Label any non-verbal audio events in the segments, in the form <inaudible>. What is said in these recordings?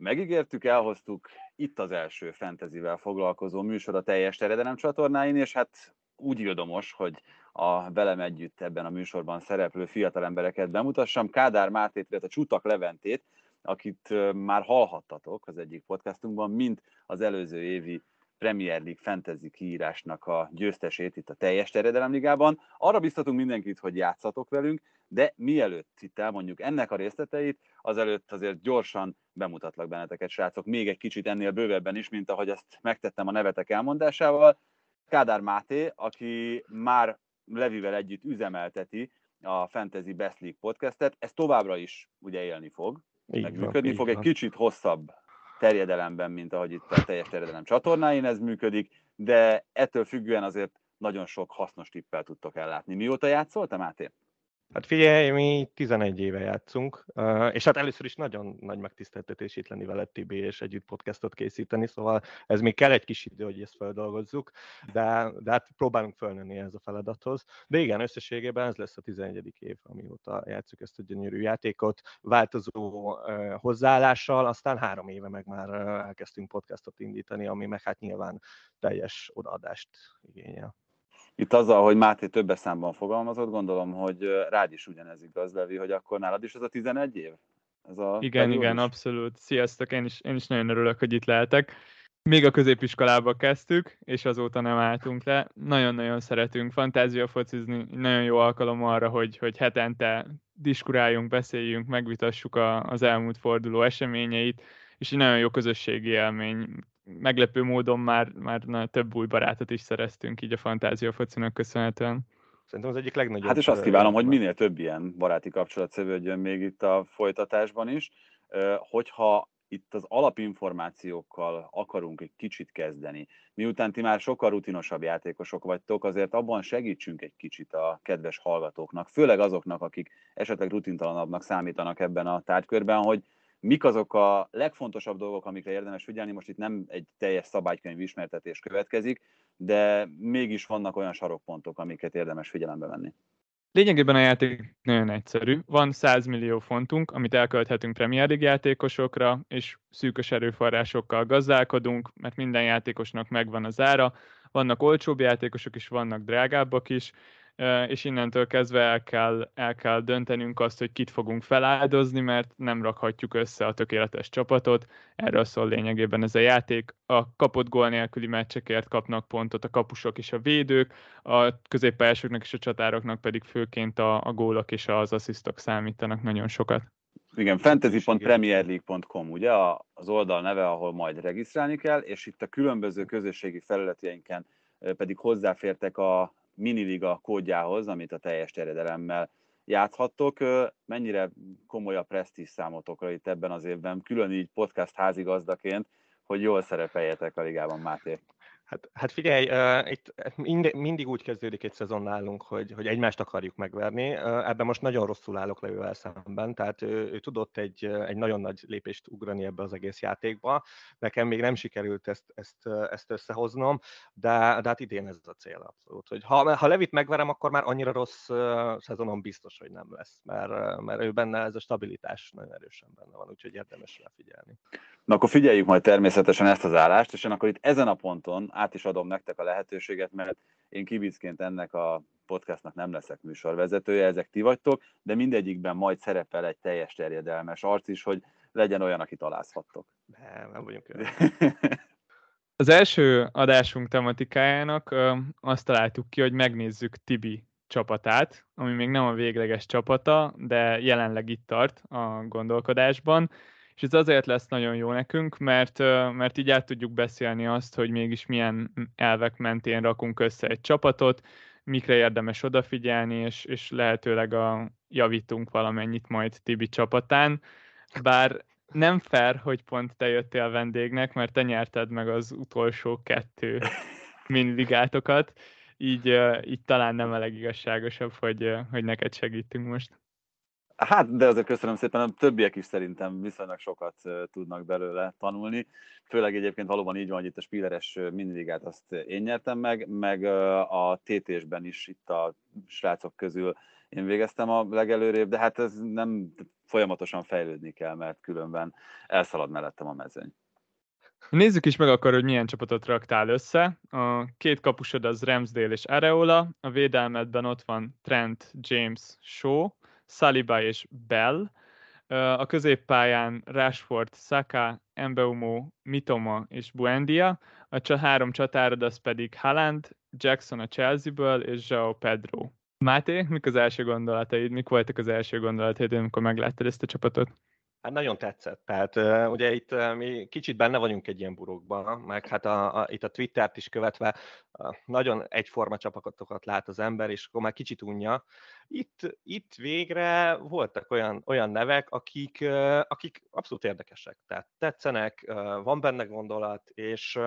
megígértük, elhoztuk itt az első fantasyvel foglalkozó műsor a teljes teredelem csatornáin, és hát úgy ildomos, hogy a velem együtt ebben a műsorban szereplő fiatal embereket bemutassam. Kádár Mátét, a Csutak Leventét, akit már hallhattatok az egyik podcastunkban, mint az előző évi Premier League Fantasy kiírásnak a győztesét itt a teljes terjedelemligában. Arra biztatunk mindenkit, hogy játszatok velünk, de mielőtt itt elmondjuk ennek a részleteit, azelőtt azért gyorsan bemutatlak benneteket, srácok, még egy kicsit ennél bővebben is, mint ahogy ezt megtettem a nevetek elmondásával. Kádár Máté, aki már Levivel együtt üzemelteti a Fantasy Best League podcastet, ez továbbra is ugye élni fog, így meg van, működni fog, van. egy kicsit hosszabb terjedelemben, mint ahogy itt a teljes terjedelem csatornáin ez működik, de ettől függően azért nagyon sok hasznos tippel tudtok ellátni. Mióta játszol, te Máté? Hát figyelj, mi 11 éve játszunk, és hát először is nagyon nagy megtiszteltetés itt lenni veled, Tibi, és együtt podcastot készíteni, szóval ez még kell egy kis idő, hogy ezt feldolgozzuk, de, de hát próbálunk fölnőni ez a feladathoz. De igen, összességében ez lesz a 11. év, amióta játszuk ezt a gyönyörű játékot, változó hozzáállással, aztán három éve meg már elkezdtünk podcastot indítani, ami meg hát nyilván teljes odaadást igényel. Itt azzal, hogy Máté többes számban fogalmazott, gondolom, hogy rád is ugyanez igaz, Levi, hogy akkor nálad is ez a 11 év? Ez a igen, igen, is? abszolút. Sziasztok, én is, én is nagyon örülök, hogy itt lehetek. Még a középiskolába kezdtük, és azóta nem álltunk le. Nagyon-nagyon szeretünk fantázia focizni, nagyon jó alkalom arra, hogy, hogy hetente diskuráljunk, beszéljünk, megvitassuk a, az elmúlt forduló eseményeit, és egy nagyon jó közösségi élmény meglepő módon már, már na, több új barátot is szereztünk így a fantázia focinak köszönhetően. Szerintem az egyik legnagyobb... Hát és azt kívánom, hogy minél több ilyen baráti kapcsolat szövődjön még itt a folytatásban is. Hogyha itt az alapinformációkkal akarunk egy kicsit kezdeni, miután ti már sokkal rutinosabb játékosok vagytok, azért abban segítsünk egy kicsit a kedves hallgatóknak, főleg azoknak, akik esetleg rutintalanabbnak számítanak ebben a tárgykörben, hogy mik azok a legfontosabb dolgok, amikre érdemes figyelni. Most itt nem egy teljes szabálykönyv ismertetés következik, de mégis vannak olyan sarokpontok, amiket érdemes figyelembe venni. Lényegében a játék nagyon egyszerű. Van 100 millió fontunk, amit elkölthetünk Premier League játékosokra, és szűkös erőforrásokkal gazdálkodunk, mert minden játékosnak megvan az ára. Vannak olcsóbb játékosok is, vannak drágábbak is, és innentől kezdve el kell, el kell döntenünk azt, hogy kit fogunk feláldozni, mert nem rakhatjuk össze a tökéletes csapatot. Erről szól lényegében ez a játék. A kapott gól nélküli meccsekért kapnak pontot a kapusok és a védők, a középpályásoknak és a csatároknak pedig főként a, a gólok és az asszisztok számítanak nagyon sokat. Igen, fantasy.premierleague.com, ugye az oldal neve, ahol majd regisztrálni kell, és itt a különböző közösségi felületeinken pedig hozzáfértek a miniliga kódjához, amit a teljes terjedelemmel játszhattok. Mennyire komoly a presztízs számotokra itt ebben az évben, külön így podcast házigazdaként, hogy jól szerepeljetek a ligában, Máté? Hát, hát figyelj, uh, itt mind, mindig úgy kezdődik egy szezon nálunk, hogy, hogy egymást akarjuk megverni. Uh, ebben most nagyon rosszul állok le ővel szemben, tehát ő, ő tudott egy, egy nagyon nagy lépést ugrani ebbe az egész játékba. Nekem még nem sikerült ezt, ezt, ezt összehoznom, de, de hát idén ez a cél abszolút. Hogy ha, ha Levit megverem, akkor már annyira rossz uh, szezonom biztos, hogy nem lesz, mert, mert ő benne ez a stabilitás nagyon erősen benne van, úgyhogy érdemes rá figyelni. Na akkor figyeljük majd természetesen ezt az állást, és én akkor itt ezen a ponton át is adom nektek a lehetőséget, mert én kibicként ennek a podcastnak nem leszek műsorvezetője, ezek ti vagytok, de mindegyikben majd szerepel egy teljes terjedelmes arc is, hogy legyen olyan, akit alázhattok. Nem, nem vagyunk <laughs> Az első adásunk tematikájának azt találtuk ki, hogy megnézzük Tibi csapatát, ami még nem a végleges csapata, de jelenleg itt tart a gondolkodásban, és ez azért lesz nagyon jó nekünk, mert, mert így át tudjuk beszélni azt, hogy mégis milyen elvek mentén rakunk össze egy csapatot, mikre érdemes odafigyelni, és, és lehetőleg a, javítunk valamennyit majd Tibi csapatán. Bár nem fair, hogy pont te jöttél vendégnek, mert te nyerted meg az utolsó kettő miniligátokat, így, így talán nem a legigazságosabb, hogy, hogy neked segítünk most. Hát, de azért köszönöm szépen, a többiek is szerintem viszonylag sokat tudnak belőle tanulni. Főleg egyébként valóban így van, hogy itt a Spieleres miniligát azt én nyertem meg, meg a TT-sben is itt a srácok közül én végeztem a legelőrébb, de hát ez nem folyamatosan fejlődni kell, mert különben elszalad mellettem a mezőny. Nézzük is meg akkor, hogy milyen csapatot raktál össze. A két kapusod az Ramsdale és Areola, a védelmedben ott van Trent, James, Shaw, Saliba és Bell, a középpályán Rashford, Saka, Embeumo, Mitoma és Buendia, a három csatárod az pedig Haaland, Jackson a Chelsea-ből és João Pedro. Máté, mik az első gondolataid, mik voltak az első gondolataid, amikor megláttad ezt a csapatot? Hát nagyon tetszett. Tehát ugye itt mi kicsit benne vagyunk egy ilyen burokban, meg hát a, a, itt a Twittert is követve nagyon egyforma csapatokat lát az ember, és akkor már kicsit unja. Itt, itt végre voltak olyan, olyan nevek, akik, akik abszolút érdekesek. Tehát tetszenek, van benne gondolat, és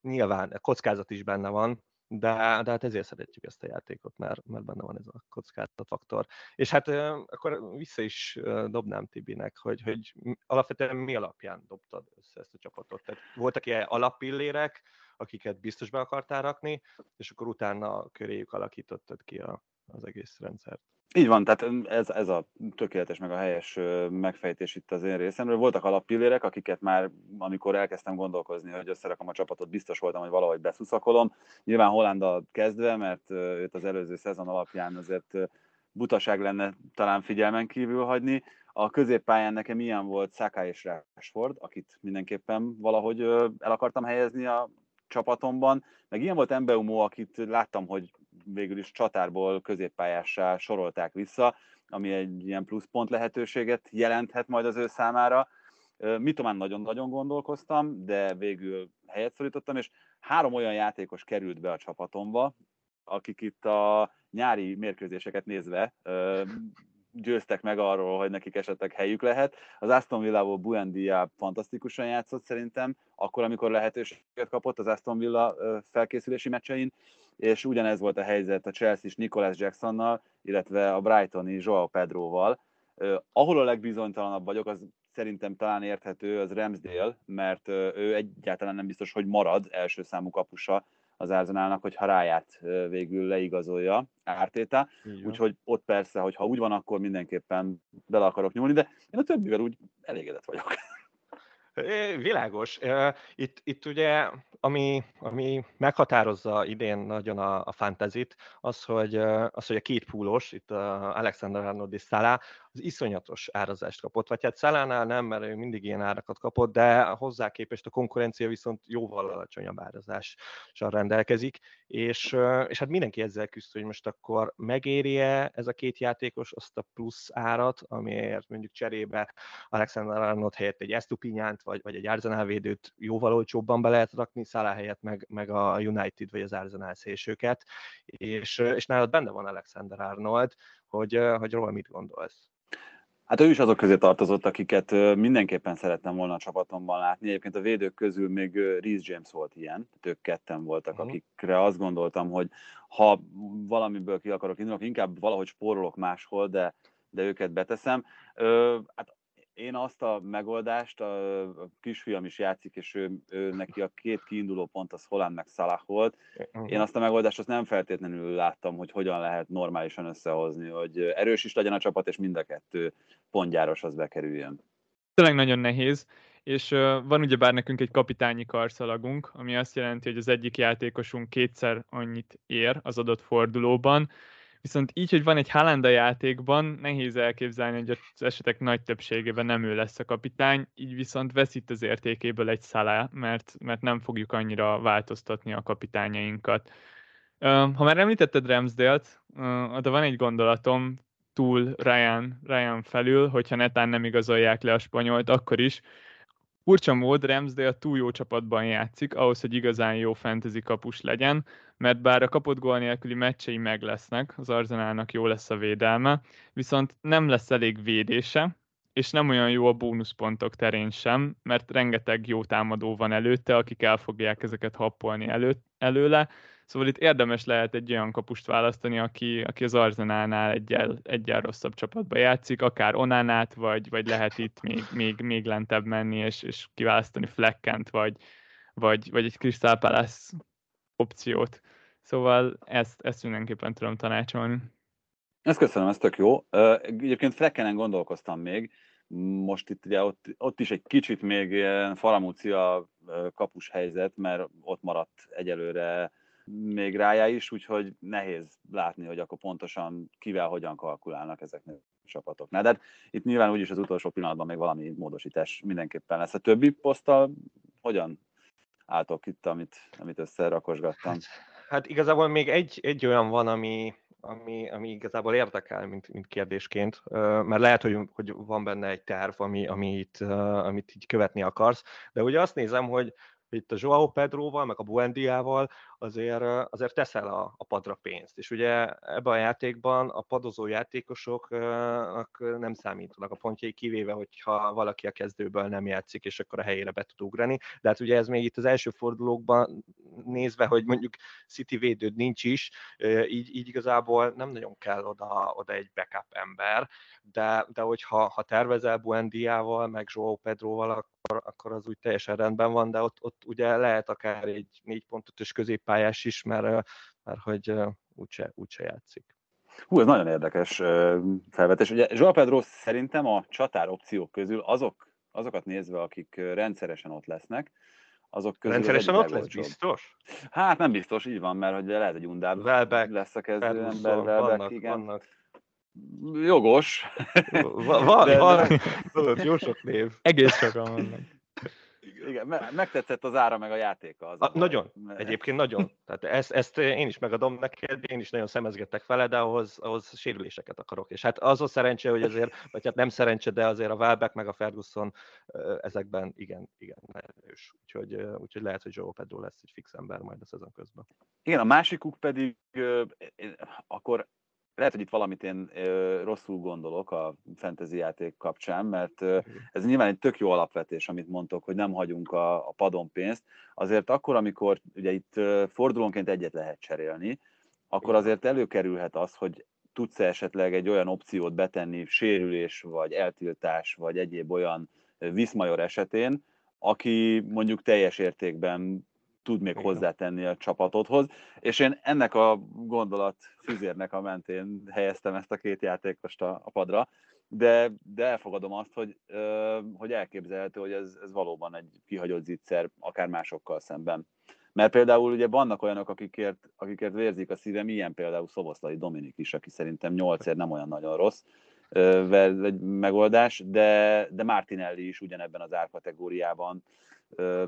nyilván kockázat is benne van, de, de hát ezért szeretjük ezt a játékot, mert, mert benne van ez a kockázatfaktor. És hát akkor vissza is dobnám Tibinek, hogy, hogy alapvetően mi alapján dobtad össze ezt a csapatot. Tehát voltak ilyen alappillérek, akiket biztos be akartál rakni, és akkor utána köréjük alakítottad ki a, az egész rendszert. Így van, tehát ez, ez a tökéletes, meg a helyes megfejtés itt az én részemről. Voltak alappillérek, akiket már, amikor elkezdtem gondolkozni, hogy összerakom a csapatot, biztos voltam, hogy valahogy beszuszakolom. Nyilván Hollanda kezdve, mert őt az előző szezon alapján azért butaság lenne talán figyelmen kívül hagyni. A középpályán nekem ilyen volt Saka és Rashford, akit mindenképpen valahogy el akartam helyezni a csapatomban, meg ilyen volt Embeumo, akit láttam, hogy végül is csatárból középpályássá sorolták vissza, ami egy ilyen pluszpont lehetőséget jelenthet majd az ő számára. Mitomán nagyon-nagyon gondolkoztam, de végül helyet szorítottam, és három olyan játékos került be a csapatomba, akik itt a nyári mérkőzéseket nézve győztek meg arról, hogy nekik esetleg helyük lehet. Az Aston Villa-ból Buendia fantasztikusan játszott szerintem, akkor, amikor lehetőséget kapott az Aston Villa felkészülési meccsein, és ugyanez volt a helyzet a Chelsea is Nicholas Jacksonnal, illetve a Brightoni Joao Pedroval. Ahol a legbizonytalanabb vagyok, az szerintem talán érthető, az Ramsdale, mert ő egyáltalán nem biztos, hogy marad első számú kapusa az Arsenalnak, hogyha ráját végül leigazolja Ártéta. Úgyhogy ott persze, hogy ha úgy van, akkor mindenképpen bele akarok nyúlni, de én a többivel úgy elégedett vagyok. Világos. Itt, itt ugye, ami, ami meghatározza idén nagyon a, a fantasy az, hogy, az, hogy a két púlos, itt Alexander Arnold és Salah, az iszonyatos árazást kapott, vagy hát Szalánál nem, mert ő mindig ilyen árakat kapott, de hozzá képest a konkurencia viszont jóval alacsonyabb árazással rendelkezik, és, és hát mindenki ezzel küzd, hogy most akkor megéri-e ez a két játékos azt a plusz árat, amiért mondjuk cserébe Alexander Arnold helyett egy Estupinyánt, vagy, vagy egy Arsenal védőt jóval olcsóbban be lehet rakni, Salah helyett meg, meg a United vagy az Arsenal szélsőket, és, és nálad benne van Alexander Arnold, hogy, hogy róla mit gondolsz? Hát ő is azok közé tartozott, akiket mindenképpen szerettem volna a csapatomban látni. Egyébként a védők közül még Reece James volt ilyen, tehát ők ketten voltak, uh-huh. akikre azt gondoltam, hogy ha valamiből ki akarok indulni, inkább valahogy spórolok máshol, de, de őket beteszem. Hát én azt a megoldást, a, a kisfiam is játszik, és ő, ő neki a két kiinduló pont az Holland meg Salah volt. Uh-huh. Én azt a megoldást azt nem feltétlenül láttam, hogy hogyan lehet normálisan összehozni, hogy erős is legyen a csapat, és mind a kettő pontgyároshoz bekerüljön. Tényleg nagyon nehéz, és van ugyebár nekünk egy kapitányi karszalagunk, ami azt jelenti, hogy az egyik játékosunk kétszer annyit ér az adott fordulóban, Viszont így, hogy van egy Haaland a játékban, nehéz elképzelni, hogy az esetek nagy többségében nem ő lesz a kapitány, így viszont veszít az értékéből egy szalá, mert, mert nem fogjuk annyira változtatni a kapitányainkat. Ha már említetted Ramsdale-t, de van egy gondolatom túl Ryan, Ryan felül, hogyha netán nem igazolják le a spanyolt, akkor is, Furcsa mód Ramsdale túl jó csapatban játszik, ahhoz, hogy igazán jó fantasy kapus legyen, mert bár a kapott gól nélküli meccsei meg lesznek, az Arzenálnak jó lesz a védelme, viszont nem lesz elég védése, és nem olyan jó a bónuszpontok terén sem, mert rengeteg jó támadó van előtte, akik el fogják ezeket happolni elő, előle, Szóval itt érdemes lehet egy olyan kapust választani, aki, aki az Arzenálnál egyel, egyel rosszabb csapatba játszik, akár Onánát, vagy, vagy lehet itt még, még, még lentebb menni, és, és kiválasztani Fleckent, vagy, vagy, vagy egy Crystal Palace opciót. Szóval ezt, ezt mindenképpen tudom tanácsolni. Ezt köszönöm, ez tök jó. Egyébként Fleckenen gondolkoztam még, most itt ugye ott, ott is egy kicsit még faramúcia kapus helyzet, mert ott maradt egyelőre még rájá is, úgyhogy nehéz látni, hogy akkor pontosan kivel hogyan kalkulálnak ezeknek a csapatoknál. De hát itt nyilván úgyis az utolsó pillanatban még valami módosítás mindenképpen lesz. A többi poszttal hogyan álltok itt, amit, amit összerakosgattam? Hát, hát igazából még egy, egy olyan van, ami, ami, ami igazából érdekel, mint, mint kérdésként, mert lehet, hogy, hogy van benne egy terv, ami, amit, amit így követni akarsz, de ugye azt nézem, hogy itt a Joao Pedroval, meg a Buendiával azért, azért teszel a, a padra pénzt. És ugye ebben a játékban a padozó játékosoknak nem számítanak a pontjai, kivéve, hogyha valaki a kezdőből nem játszik, és akkor a helyére be tud ugrani. De hát ugye ez még itt az első fordulókban nézve, hogy mondjuk City védőd nincs is, így, így igazából nem nagyon kell oda, oda egy backup ember, de, de hogyha ha tervezel Buendiával, meg Joao Pedroval, akkor, akkor az úgy teljesen rendben van, de ott, ott ugye lehet akár egy négy pontot és közép pályás is, mert, mert hogy úgyse, úgyse játszik. Hú, ez nagyon érdekes felvetés. Ugye Joao Pedro szerintem a csatár opciók közül azok, azokat nézve, akik rendszeresen ott lesznek, azok közül Rendszeresen ott lesz, biztos? Hát nem biztos, így van, mert hogy lehet, hogy undább Welbeck, lesz a kezdő ember, Welbeck, vannak, igen. Vannak. Jogos. Van, van. Tudod, jó sok név. Egész sokan vannak. Igen, megtetszett az ára meg a játéka. Az a, a nagyon, egyébként nagyon. Tehát ezt, ezt én is megadom neked, én is nagyon szemezgettek vele, de ahhoz, ahhoz sérüléseket akarok. És hát az a szerencse, hogy azért, vagy hát nem szerencse, de azért a Welbeck meg a Ferguson ezekben igen, igen erős. Úgyhogy, úgyhogy lehet, hogy Joe Pedro lesz egy fix ember majd a szezon közben. Igen, a másikuk pedig lehet, hogy itt valamit én ö, rosszul gondolok a fantasy játék kapcsán, mert ö, ez nyilván egy tök jó alapvetés, amit mondtok, hogy nem hagyunk a, a padon pénzt. Azért akkor, amikor ugye itt ö, fordulónként egyet lehet cserélni, akkor azért előkerülhet az, hogy tudsz esetleg egy olyan opciót betenni, sérülés, vagy eltiltás, vagy egyéb olyan viszmajor esetén, aki mondjuk teljes értékben tud még Igen. hozzátenni a csapatodhoz, és én ennek a gondolat füzérnek a mentén helyeztem ezt a két játékost a, a padra, de, de elfogadom azt, hogy, hogy elképzelhető, hogy ez, ez valóban egy kihagyott zicser, akár másokkal szemben. Mert például ugye vannak olyanok, akikért, akikért vérzik a szívem, ilyen például Szoboszlai Dominik is, aki szerintem nyolcért nem olyan nagyon rossz egy megoldás, de, de Martinelli is ugyanebben az árkategóriában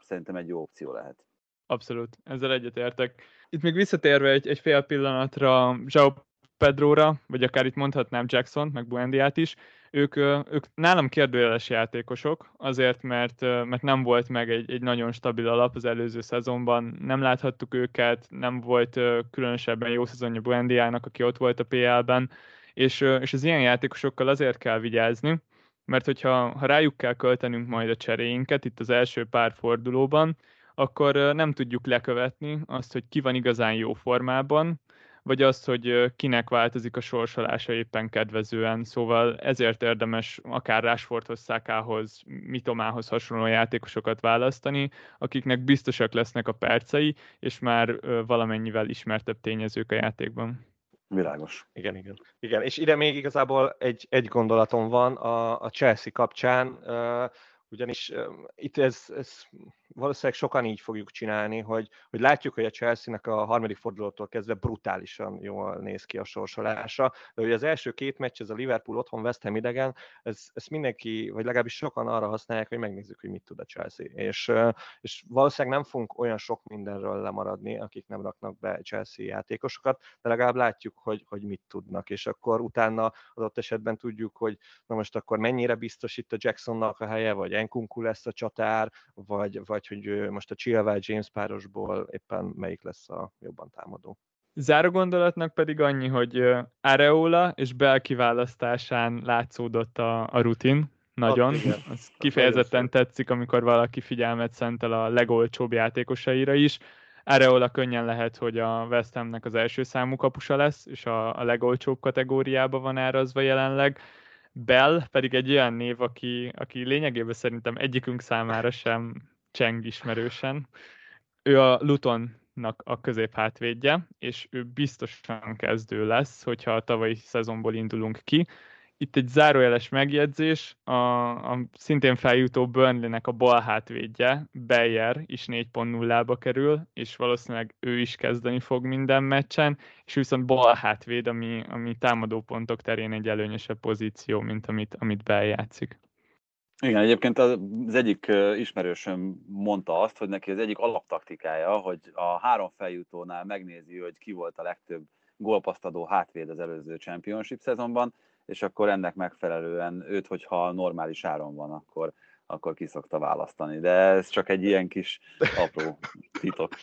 szerintem egy jó opció lehet. Abszolút, ezzel egyetértek. Itt még visszatérve egy, egy fél pillanatra Zsao Pedróra, vagy akár itt mondhatnám Jackson, meg Buendiát is, ők, ők nálam kérdőjeles játékosok, azért, mert, mert nem volt meg egy, egy nagyon stabil alap az előző szezonban, nem láthattuk őket, nem volt különösebben jó szezonja Buendiának, aki ott volt a PL-ben, és, és az ilyen játékosokkal azért kell vigyázni, mert hogyha ha rájuk kell költenünk majd a cseréinket itt az első pár fordulóban, akkor nem tudjuk lekövetni azt, hogy ki van igazán jó formában, vagy azt, hogy kinek változik a sorsolása éppen kedvezően. Szóval ezért érdemes akár Rashfordhoz, Szákához, Mitomához hasonló játékosokat választani, akiknek biztosak lesznek a percei, és már valamennyivel ismertebb tényezők a játékban. Világos. Igen, igen. Igen, és ide még igazából egy, egy gondolatom van a, a Chelsea kapcsán, uh, ugyanis uh, itt ez, ez valószínűleg sokan így fogjuk csinálni, hogy, hogy látjuk, hogy a Chelsea-nek a harmadik fordulótól kezdve brutálisan jól néz ki a sorsolása, de ugye az első két meccs, ez a Liverpool otthon, West Ham idegen, ez, ez mindenki, vagy legalábbis sokan arra használják, hogy megnézzük, hogy mit tud a Chelsea. És, és valószínűleg nem fogunk olyan sok mindenről lemaradni, akik nem raknak be Chelsea játékosokat, de legalább látjuk, hogy, hogy mit tudnak, és akkor utána az ott esetben tudjuk, hogy na most akkor mennyire biztos itt a Jacksonnak a helye, vagy Enkunku lesz a csatár, vagy, vagy vagy hogy most a Chilwell James párosból éppen melyik lesz a jobban támadó. Záró gondolatnak pedig annyi, hogy Areola és Bell kiválasztásán látszódott a, a rutin, nagyon. Az kifejezetten tetszik, amikor valaki figyelmet szentel a legolcsóbb játékosaira is. Areola könnyen lehet, hogy a West Hamnek az első számú kapusa lesz, és a, a legolcsóbb kategóriába van árazva jelenleg. Bell pedig egy olyan név, aki, aki lényegében szerintem egyikünk számára sem cseng ismerősen. Ő a Luton nak a középhátvédje, és ő biztosan kezdő lesz, hogyha a tavalyi szezonból indulunk ki. Itt egy zárójeles megjegyzés, a, a szintén feljutó Burnley-nek a bal hátvédje, Beyer is 4.0-ba kerül, és valószínűleg ő is kezdeni fog minden meccsen, és viszont bal hátvéd, ami, ami támadó pontok terén egy előnyösebb pozíció, mint amit, amit bejátszik. Igen, egyébként az egyik ismerősöm mondta azt, hogy neki az egyik alaptaktikája, hogy a három feljutónál megnézi, hogy ki volt a legtöbb gólpasztadó hátvéd az előző Championship szezonban, és akkor ennek megfelelően őt, hogyha normális áron van, akkor, akkor ki szokta választani. De ez csak egy ilyen kis apró titok.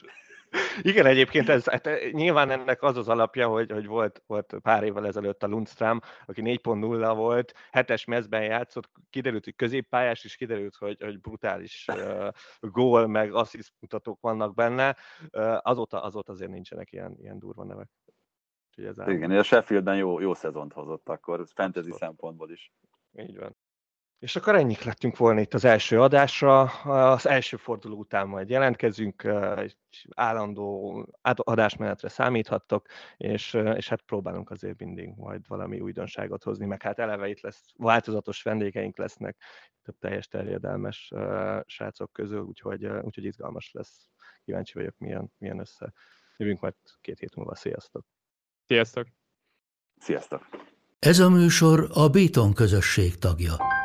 Igen, egyébként ez, hát eh, nyilván ennek az az alapja, hogy, hogy volt, volt pár évvel ezelőtt a Lundström, aki 4.0 volt, hetes mezben játszott, kiderült, hogy középpályás, és kiderült, hogy, hogy brutális uh, gól, meg assziszt mutatók vannak benne. Uh, azóta, azóta azért nincsenek ilyen, ilyen durva nevek. ez Igen, a Sheffieldben jó, jó szezont hozott akkor, fantasy Abszolút. szempontból is. Így van. És akkor ennyik lettünk volna itt az első adásra. Az első forduló után majd jelentkezünk, egy állandó adásmenetre számíthattok, és, és hát próbálunk azért mindig majd valami újdonságot hozni, meg hát eleve itt lesz, változatos vendégeink lesznek, több teljes terjedelmes srácok közül, úgyhogy, úgyhogy izgalmas lesz. Kíváncsi vagyok, milyen, milyen össze. Jövünk majd két hét múlva. Sziasztok! Sziasztok! Sziasztok! Ez a műsor a Béton közösség tagja.